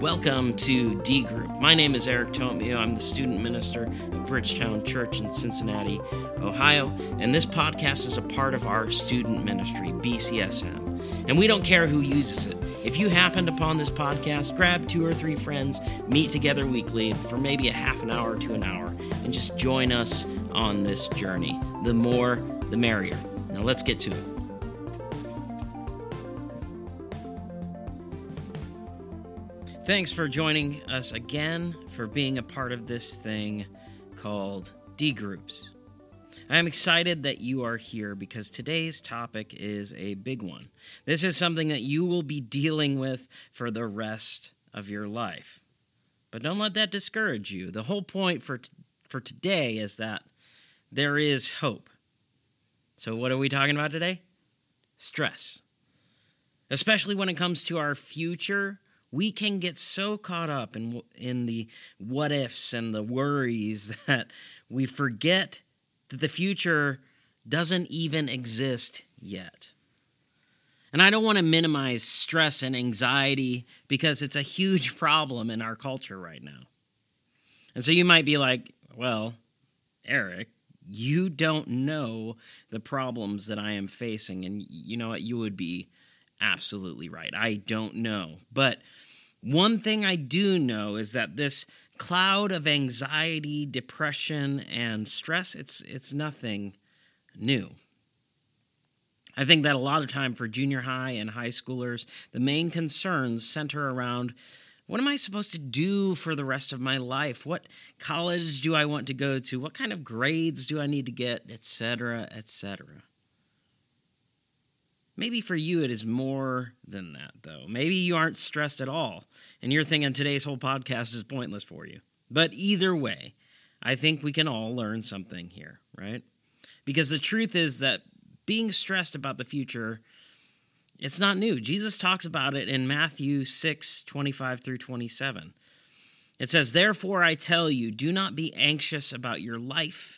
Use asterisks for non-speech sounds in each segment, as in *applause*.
Welcome to D Group. My name is Eric Tomio. I'm the student minister of Bridgetown Church in Cincinnati, Ohio, and this podcast is a part of our student ministry, BCSM. And we don't care who uses it. If you happened upon this podcast, grab two or three friends, meet together weekly for maybe a half an hour to an hour, and just join us on this journey. The more, the merrier. Now let's get to it. Thanks for joining us again, for being a part of this thing called D Groups. I am excited that you are here because today's topic is a big one. This is something that you will be dealing with for the rest of your life. But don't let that discourage you. The whole point for, t- for today is that there is hope. So, what are we talking about today? Stress. Especially when it comes to our future we can get so caught up in in the what ifs and the worries *laughs* that we forget that the future doesn't even exist yet. And I don't want to minimize stress and anxiety because it's a huge *laughs* problem in our culture right now. And so you might be like, well, Eric, you don't know the problems that I am facing. And you know what? You would be absolutely right. I don't know. But one thing I do know is that this cloud of anxiety, depression, and stress, it's it's nothing new. I think that a lot of time for junior high and high schoolers, the main concerns center around what am I supposed to do for the rest of my life? What college do I want to go to? What kind of grades do I need to get, etc., etc. Maybe for you it is more than that, though. Maybe you aren't stressed at all, and you're thinking today's whole podcast is pointless for you. But either way, I think we can all learn something here, right? Because the truth is that being stressed about the future, it's not new. Jesus talks about it in Matthew 6 25 through 27. It says, Therefore I tell you, do not be anxious about your life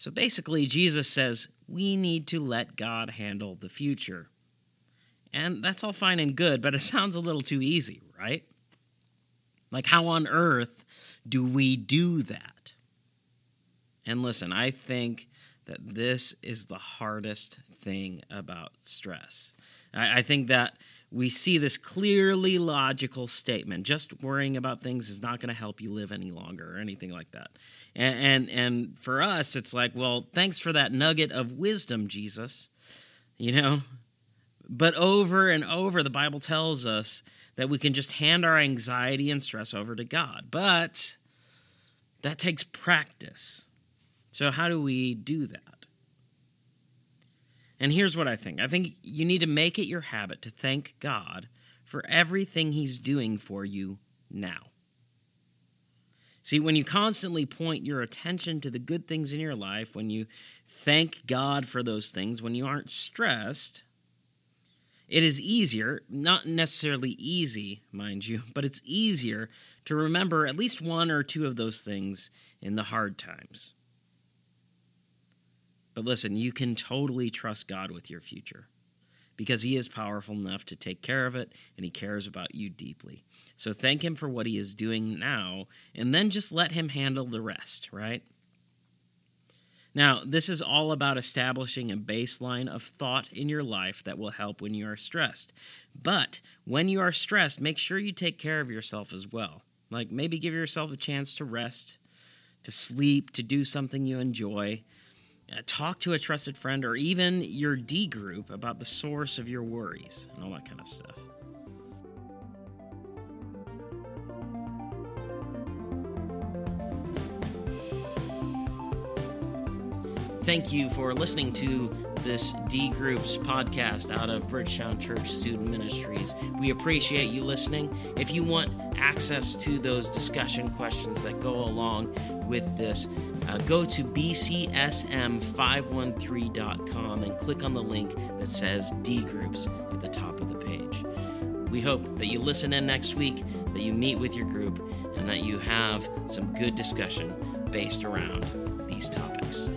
So basically, Jesus says we need to let God handle the future. And that's all fine and good, but it *laughs* sounds a little too easy, right? Like, how on earth do we do that? And listen, I think that this is the hardest thing about stress. I, I think that we see this clearly logical statement. Just worrying about things is not going to help you live any longer or anything like that. And, and and for us, it's like, well, thanks for that nugget of wisdom, Jesus. You know, but over and over, the Bible tells us that we can just hand our anxiety and stress over to God. But that takes practice. So, how do we do that? And here's what I think I think you need to make it your habit to thank God for everything He's doing for you now. See, when you constantly point your attention to the good things in your life, when you thank God for those things, when you aren't stressed, it is easier, not necessarily easy, mind you, but it's easier to remember at least one or two of those things in the hard times. But listen, you can totally trust God with your future because He is powerful enough to take care of it and He cares about you deeply. So thank Him for what He is doing now and then just let Him handle the rest, right? Now, this is all about establishing a baseline of thought in your life that will help when you are stressed. But when you are stressed, make sure you take care of yourself as well. Like maybe give yourself a chance to rest, to sleep, to do something you enjoy Uh, talk to a trusted friend or even your D group about the source of your worries and all that kind of stuff. Thank you for listening to this D Groups podcast out of Bridgetown Church Student Ministries. We appreciate you listening. If you want access to those discussion questions that go along with this, uh, go to bcsm513.com and click on the link that says D Groups at the top of the page. We hope that you listen in next week, that you meet with your group, and that you have some good discussion based around these topics.